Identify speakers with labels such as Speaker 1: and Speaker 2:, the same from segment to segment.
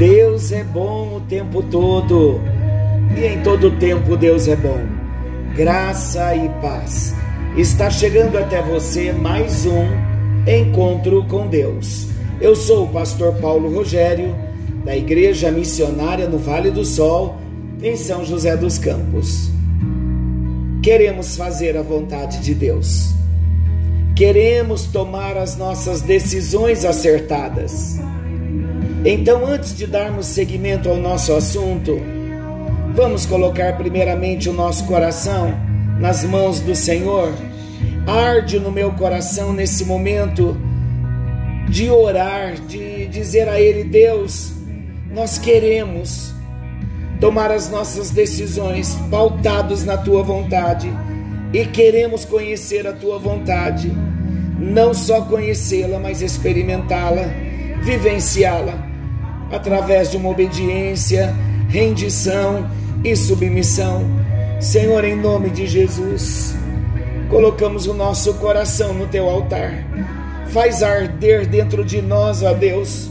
Speaker 1: Deus é bom o tempo todo e em todo tempo Deus é bom. Graça e paz. Está chegando até você mais um encontro com Deus. Eu sou o pastor Paulo Rogério, da Igreja Missionária no Vale do Sol, em São José dos Campos. Queremos fazer a vontade de Deus. Queremos tomar as nossas decisões acertadas então, antes de darmos seguimento ao nosso assunto, vamos colocar primeiramente o nosso coração nas mãos do Senhor. Arde no meu coração nesse momento de orar, de dizer a Ele: Deus, nós queremos tomar as nossas decisões pautados na Tua vontade e queremos conhecer a Tua vontade, não só conhecê-la, mas experimentá-la, vivenciá-la através de uma obediência, rendição e submissão. Senhor, em nome de Jesus, colocamos o nosso coração no teu altar. Faz arder dentro de nós, ó Deus,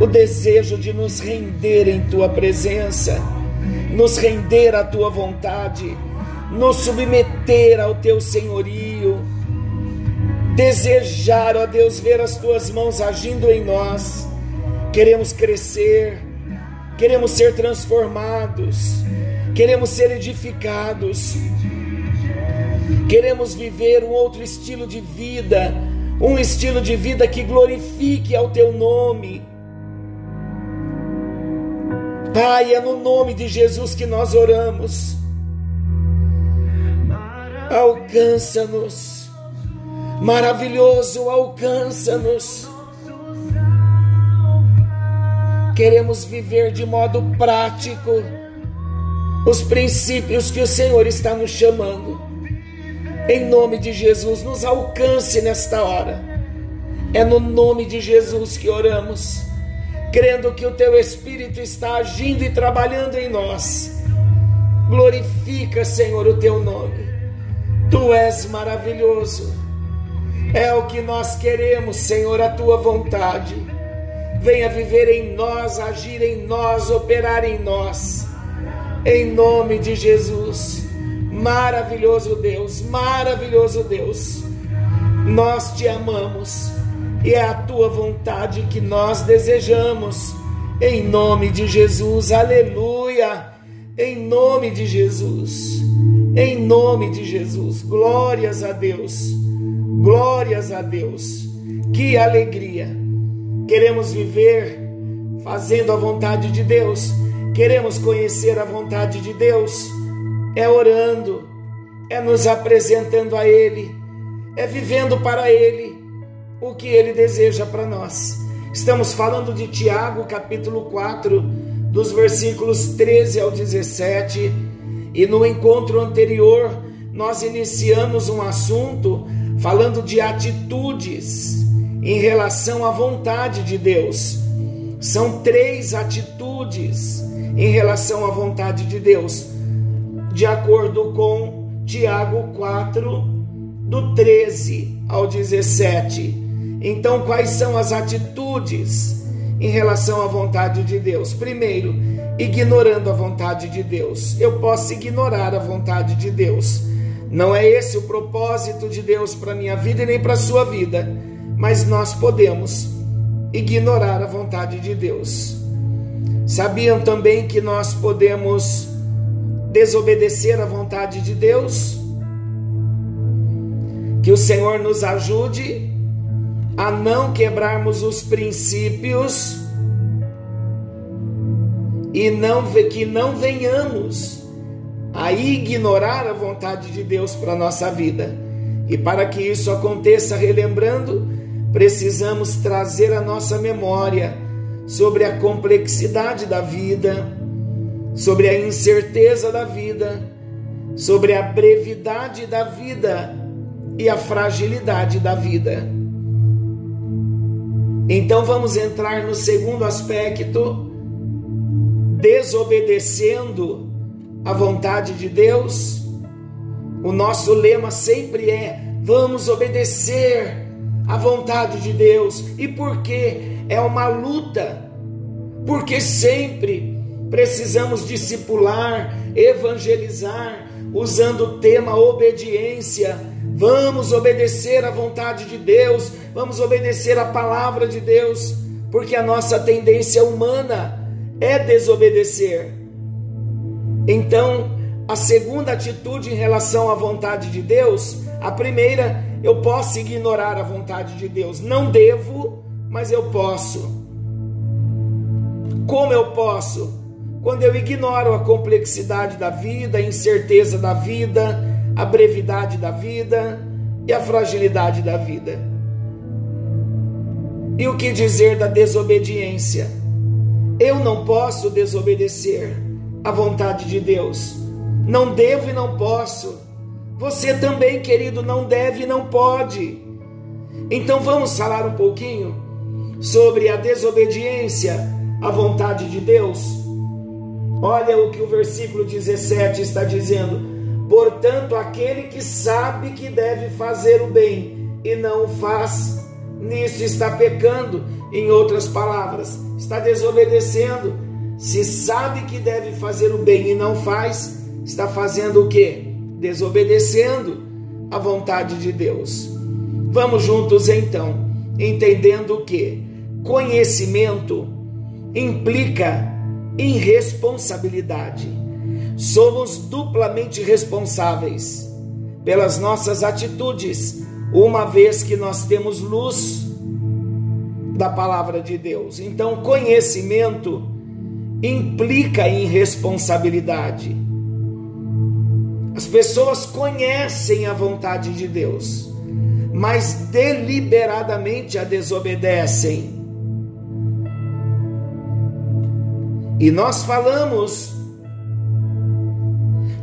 Speaker 1: o desejo de nos render em tua presença, nos render à tua vontade, nos submeter ao teu senhorio. Desejar, ó Deus, ver as tuas mãos agindo em nós queremos crescer, queremos ser transformados, queremos ser edificados, queremos viver um outro estilo de vida, um estilo de vida que glorifique ao teu nome. Pai, é no nome de Jesus que nós oramos. Alcança-nos, maravilhoso, alcança-nos queremos viver de modo prático os princípios que o Senhor está nos chamando. Em nome de Jesus, nos alcance nesta hora. É no nome de Jesus que oramos, crendo que o Teu Espírito está agindo e trabalhando em nós. Glorifica, Senhor, o Teu nome. Tu és maravilhoso. É o que nós queremos, Senhor, a Tua vontade venha viver em nós, agir em nós, operar em nós. Em nome de Jesus. Maravilhoso Deus, maravilhoso Deus. Nós te amamos e é a tua vontade que nós desejamos. Em nome de Jesus, aleluia. Em nome de Jesus, em nome de Jesus, glórias a Deus, glórias a Deus, que alegria. Queremos viver fazendo a vontade de Deus, queremos conhecer a vontade de Deus, é orando, é nos apresentando a Ele, é vivendo para Ele o que Ele deseja para nós. Estamos falando de Tiago, capítulo 4, dos versículos 13 ao 17, e no encontro anterior nós iniciamos um assunto falando de atitudes em relação à vontade de Deus. São três atitudes em relação à vontade de Deus, de acordo com Tiago 4, do 13 ao 17. Então, quais são as atitudes em relação à vontade de Deus? Primeiro, ignorando a vontade de Deus. Eu posso ignorar a vontade de Deus. Não é esse o propósito de Deus para minha vida e nem para sua vida mas nós podemos ignorar a vontade de Deus. Sabiam também que nós podemos desobedecer a vontade de Deus? Que o Senhor nos ajude a não quebrarmos os princípios e não que não venhamos a ignorar a vontade de Deus para nossa vida. E para que isso aconteça, relembrando, precisamos trazer a nossa memória sobre a complexidade da vida, sobre a incerteza da vida, sobre a brevidade da vida e a fragilidade da vida. Então vamos entrar no segundo aspecto, desobedecendo a vontade de Deus. O nosso lema sempre é: vamos obedecer à vontade de Deus. E por que é uma luta? Porque sempre precisamos discipular, evangelizar, usando o tema obediência. Vamos obedecer à vontade de Deus, vamos obedecer à palavra de Deus, porque a nossa tendência humana é desobedecer. Então, a segunda atitude em relação à vontade de Deus, a primeira, eu posso ignorar a vontade de Deus. Não devo, mas eu posso. Como eu posso? Quando eu ignoro a complexidade da vida, a incerteza da vida, a brevidade da vida e a fragilidade da vida. E o que dizer da desobediência? Eu não posso desobedecer à vontade de Deus. Não devo e não posso. Você também, querido, não deve e não pode. Então vamos falar um pouquinho sobre a desobediência à vontade de Deus. Olha o que o versículo 17 está dizendo. Portanto, aquele que sabe que deve fazer o bem e não o faz, nisso está pecando. Em outras palavras, está desobedecendo. Se sabe que deve fazer o bem e não faz, está fazendo o que? Desobedecendo a vontade de Deus. Vamos juntos então, entendendo que conhecimento implica irresponsabilidade. Somos duplamente responsáveis pelas nossas atitudes, uma vez que nós temos luz da palavra de Deus. Então, conhecimento implica em responsabilidade. As pessoas conhecem a vontade de Deus, mas deliberadamente a desobedecem. E nós falamos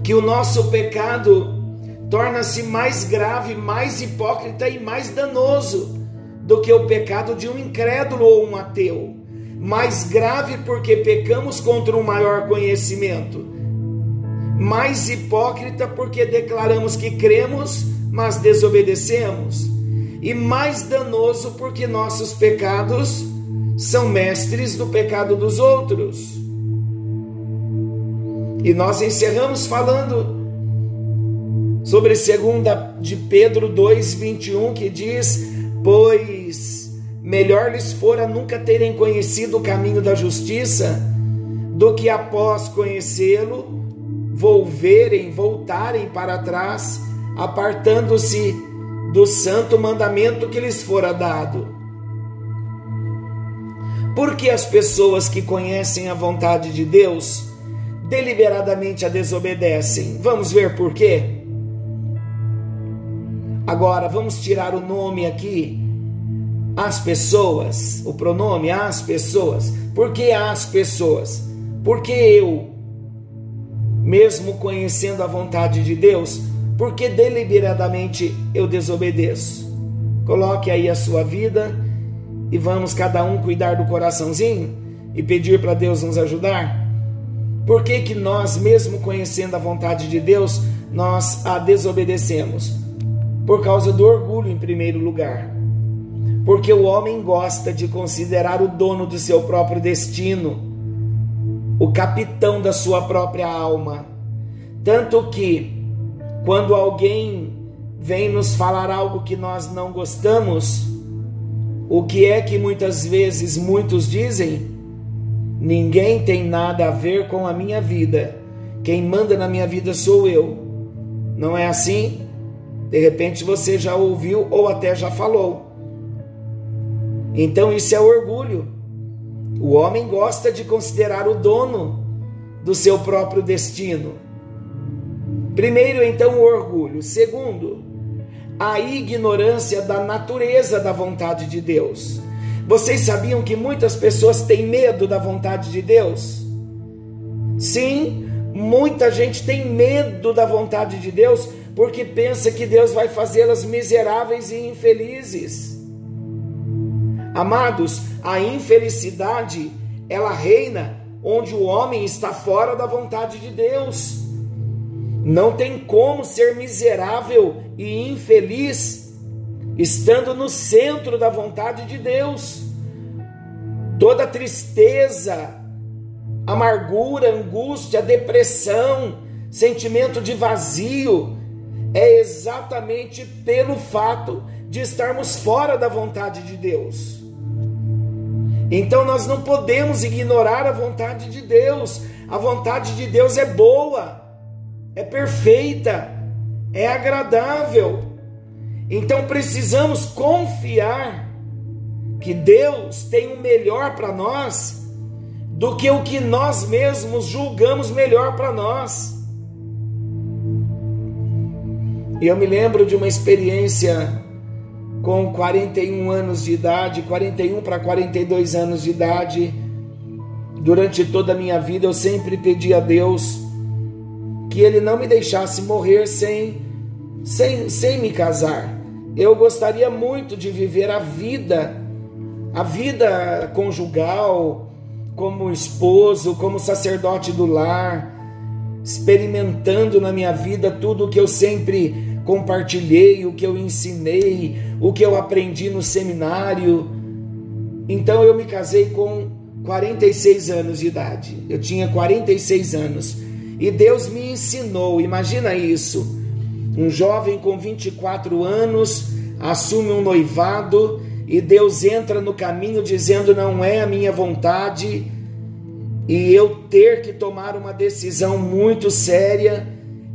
Speaker 1: que o nosso pecado torna-se mais grave, mais hipócrita e mais danoso do que o pecado de um incrédulo ou um ateu. Mais grave porque pecamos contra um maior conhecimento. Mais hipócrita porque declaramos que cremos, mas desobedecemos. E mais danoso porque nossos pecados são mestres do pecado dos outros. E nós encerramos falando sobre 2 de Pedro 2:21 que diz: pois melhor lhes fora nunca terem conhecido o caminho da justiça, do que após conhecê-lo, volverem, voltarem para trás, apartando-se do santo mandamento que lhes fora dado. Porque as pessoas que conhecem a vontade de Deus deliberadamente a desobedecem? Vamos ver por quê? Agora vamos tirar o nome aqui, as pessoas, o pronome as pessoas. Por que as pessoas? Porque eu, mesmo conhecendo a vontade de Deus, porque deliberadamente eu desobedeço. Coloque aí a sua vida e vamos cada um cuidar do coraçãozinho e pedir para Deus nos ajudar. Por que, que nós, mesmo conhecendo a vontade de Deus, nós a desobedecemos? por causa do orgulho, em primeiro lugar. Porque o homem gosta de considerar o dono do seu próprio destino, o capitão da sua própria alma. Tanto que, quando alguém vem nos falar algo que nós não gostamos, o que é que muitas vezes muitos dizem? Ninguém tem nada a ver com a minha vida. Quem manda na minha vida sou eu. Não é assim? De repente você já ouviu ou até já falou. Então isso é orgulho. O homem gosta de considerar o dono do seu próprio destino. Primeiro, então, o orgulho. Segundo, a ignorância da natureza da vontade de Deus. Vocês sabiam que muitas pessoas têm medo da vontade de Deus? Sim, muita gente tem medo da vontade de Deus porque pensa que Deus vai fazê-las miseráveis e infelizes. Amados, a infelicidade, ela reina onde o homem está fora da vontade de Deus. Não tem como ser miserável e infeliz estando no centro da vontade de Deus. Toda tristeza, amargura, angústia, depressão, sentimento de vazio, é exatamente pelo fato de estarmos fora da vontade de Deus. Então nós não podemos ignorar a vontade de Deus. A vontade de Deus é boa, é perfeita, é agradável. Então precisamos confiar que Deus tem o melhor para nós do que o que nós mesmos julgamos melhor para nós. E eu me lembro de uma experiência com 41 anos de idade, 41 para 42 anos de idade. Durante toda a minha vida eu sempre pedi a Deus que Ele não me deixasse morrer sem, sem, sem me casar. Eu gostaria muito de viver a vida, a vida conjugal, como esposo, como sacerdote do lar, experimentando na minha vida tudo o que eu sempre compartilhei, o que eu ensinei, o que eu aprendi no seminário. Então eu me casei com 46 anos de idade. Eu tinha 46 anos. E Deus me ensinou, imagina isso. Um jovem com 24 anos assume um noivado e Deus entra no caminho dizendo: Não é a minha vontade, e eu ter que tomar uma decisão muito séria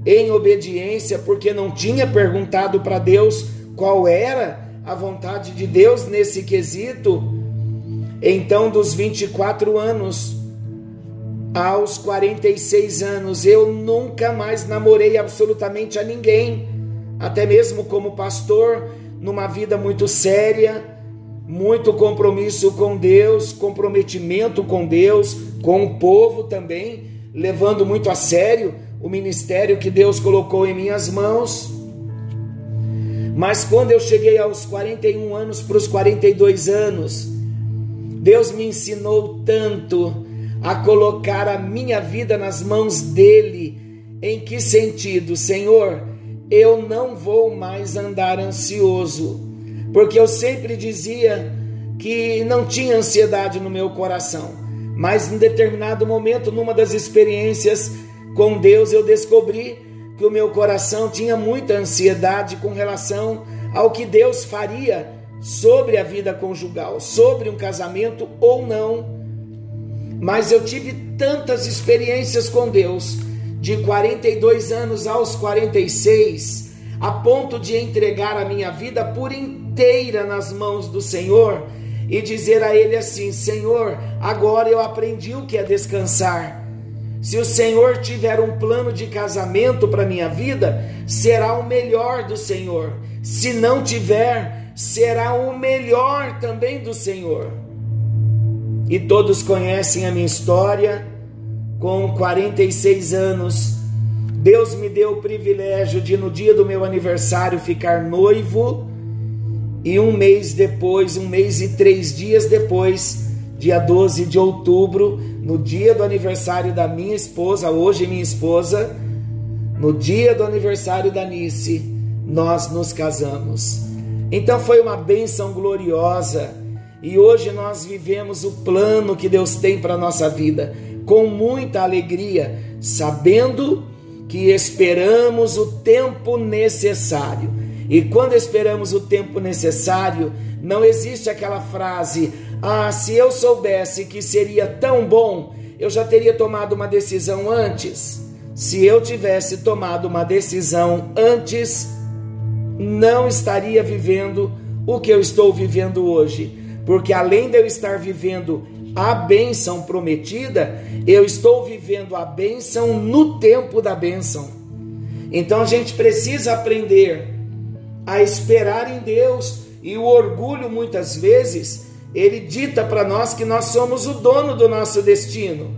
Speaker 1: em obediência, porque não tinha perguntado para Deus qual era a vontade de Deus nesse quesito. Então, dos 24 anos aos 46 anos, eu nunca mais namorei absolutamente a ninguém, até mesmo como pastor, numa vida muito séria, muito compromisso com Deus, comprometimento com Deus, com o povo também, levando muito a sério o ministério que Deus colocou em minhas mãos. Mas quando eu cheguei aos 41 anos para os 42 anos, Deus me ensinou tanto a colocar a minha vida nas mãos dele. Em que sentido, Senhor? Eu não vou mais andar ansioso, porque eu sempre dizia que não tinha ansiedade no meu coração, mas em determinado momento, numa das experiências com Deus eu descobri que o meu coração tinha muita ansiedade com relação ao que Deus faria sobre a vida conjugal, sobre um casamento ou não. Mas eu tive tantas experiências com Deus, de 42 anos aos 46, a ponto de entregar a minha vida por inteira nas mãos do Senhor e dizer a Ele assim: Senhor, agora eu aprendi o que é descansar. Se o Senhor tiver um plano de casamento para minha vida, será o melhor do Senhor. Se não tiver, será o melhor também do Senhor. E todos conhecem a minha história. Com 46 anos, Deus me deu o privilégio de, no dia do meu aniversário, ficar noivo. E um mês depois, um mês e três dias depois, dia 12 de outubro, no dia do aniversário da minha esposa, hoje minha esposa, no dia do aniversário da Nice, nós nos casamos. Então foi uma bênção gloriosa e hoje nós vivemos o plano que Deus tem para a nossa vida com muita alegria, sabendo que esperamos o tempo necessário. E quando esperamos o tempo necessário, não existe aquela frase: ah, se eu soubesse que seria tão bom, eu já teria tomado uma decisão antes. Se eu tivesse tomado uma decisão antes, não estaria vivendo o que eu estou vivendo hoje. Porque além de eu estar vivendo a bênção prometida, eu estou vivendo a bênção no tempo da bênção. Então a gente precisa aprender a esperar em Deus e o orgulho muitas vezes ele dita para nós que nós somos o dono do nosso destino.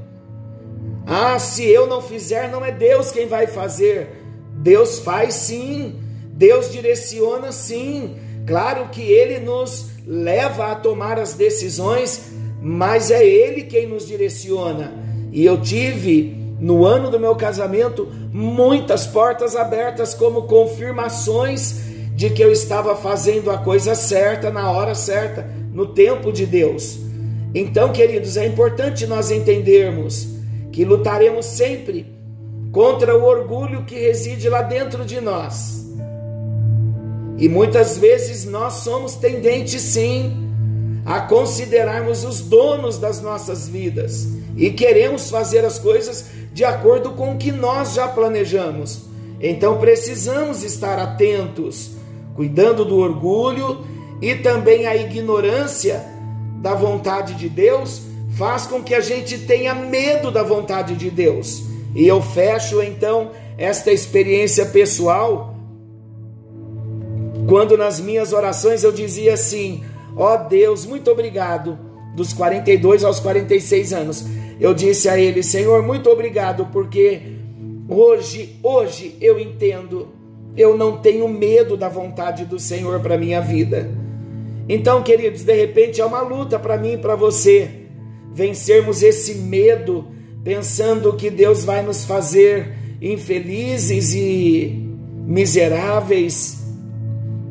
Speaker 1: Ah, se eu não fizer, não é Deus quem vai fazer. Deus faz sim, Deus direciona sim. Claro que Ele nos leva a tomar as decisões, mas é Ele quem nos direciona. E eu tive no ano do meu casamento, muitas portas abertas como confirmações de que eu estava fazendo a coisa certa na hora certa, no tempo de Deus. Então, queridos, é importante nós entendermos que lutaremos sempre contra o orgulho que reside lá dentro de nós. E muitas vezes nós somos tendentes, sim, a considerarmos os donos das nossas vidas e queremos fazer as coisas de acordo com o que nós já planejamos. Então precisamos estar atentos, cuidando do orgulho e também a ignorância da vontade de Deus faz com que a gente tenha medo da vontade de Deus. E eu fecho então esta experiência pessoal quando nas minhas orações eu dizia assim: Ó oh Deus, muito obrigado. Dos 42 aos 46 anos, eu disse a ele: Senhor, muito obrigado, porque hoje, hoje eu entendo, eu não tenho medo da vontade do Senhor para minha vida. Então, queridos, de repente é uma luta para mim e para você vencermos esse medo, pensando que Deus vai nos fazer infelizes e miseráveis,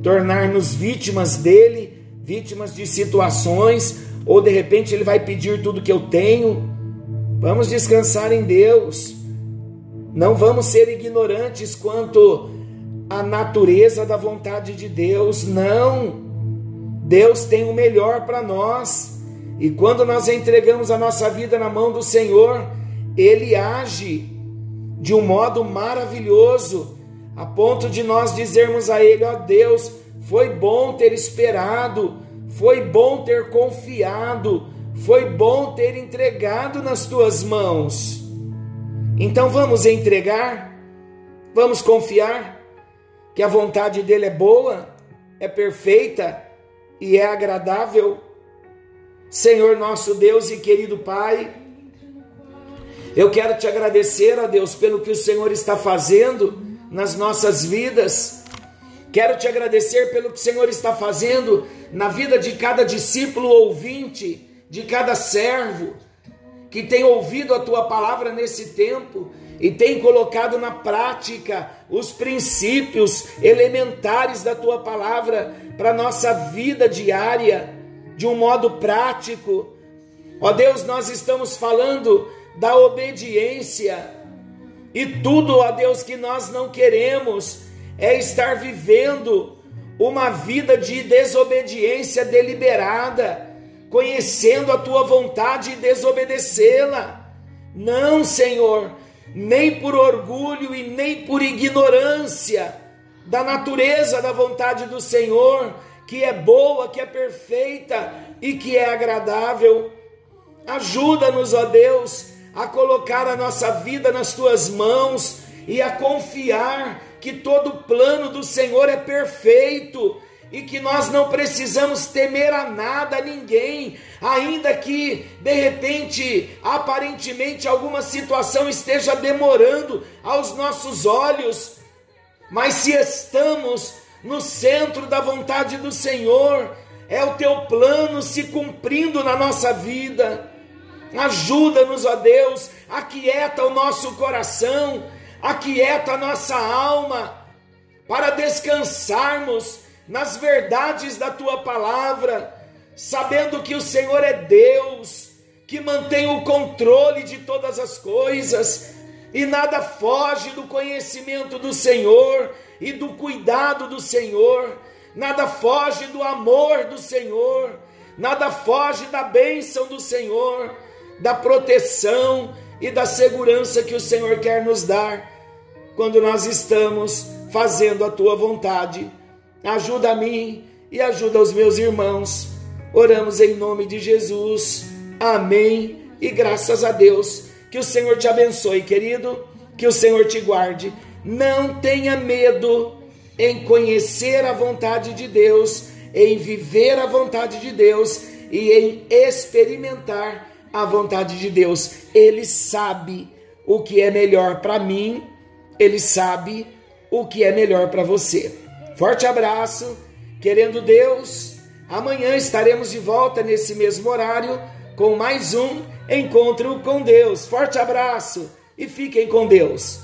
Speaker 1: tornar-nos vítimas dele vítimas de situações, ou de repente ele vai pedir tudo que eu tenho. Vamos descansar em Deus. Não vamos ser ignorantes quanto à natureza da vontade de Deus. Não. Deus tem o melhor para nós. E quando nós entregamos a nossa vida na mão do Senhor, Ele age de um modo maravilhoso, a ponto de nós dizermos a Ele: Ó Deus, foi bom ter esperado, foi bom ter confiado, foi bom ter entregado nas tuas mãos. Então vamos entregar, vamos confiar que a vontade dele é boa, é perfeita e é agradável. Senhor nosso Deus e querido Pai, eu quero te agradecer, a Deus, pelo que o Senhor está fazendo nas nossas vidas. Quero te agradecer pelo que o Senhor está fazendo na vida de cada discípulo ouvinte, de cada servo que tem ouvido a tua palavra nesse tempo e tem colocado na prática os princípios elementares da tua palavra para nossa vida diária de um modo prático. Ó Deus, nós estamos falando da obediência e tudo, ó Deus, que nós não queremos é estar vivendo uma vida de desobediência deliberada, conhecendo a tua vontade e desobedecê-la. Não, Senhor, nem por orgulho e nem por ignorância da natureza da vontade do Senhor, que é boa, que é perfeita e que é agradável. Ajuda-nos, ó Deus, a colocar a nossa vida nas tuas mãos e a confiar que todo plano do Senhor é perfeito e que nós não precisamos temer a nada, a ninguém, ainda que de repente, aparentemente, alguma situação esteja demorando aos nossos olhos, mas se estamos no centro da vontade do Senhor, é o teu plano se cumprindo na nossa vida. Ajuda-nos, ó Deus, aquieta o nosso coração aquieta a nossa alma, para descansarmos nas verdades da tua palavra, sabendo que o Senhor é Deus, que mantém o controle de todas as coisas, e nada foge do conhecimento do Senhor e do cuidado do Senhor, nada foge do amor do Senhor, nada foge da bênção do Senhor, da proteção e da segurança que o Senhor quer nos dar quando nós estamos fazendo a tua vontade. Ajuda a mim e ajuda os meus irmãos. Oramos em nome de Jesus. Amém. E graças a Deus. Que o Senhor te abençoe, querido. Que o Senhor te guarde. Não tenha medo em conhecer a vontade de Deus, em viver a vontade de Deus e em experimentar a vontade de Deus. Ele sabe o que é melhor para mim ele sabe o que é melhor para você. Forte abraço, querendo Deus. Amanhã estaremos de volta nesse mesmo horário com mais um encontro com Deus. Forte abraço e fiquem com Deus.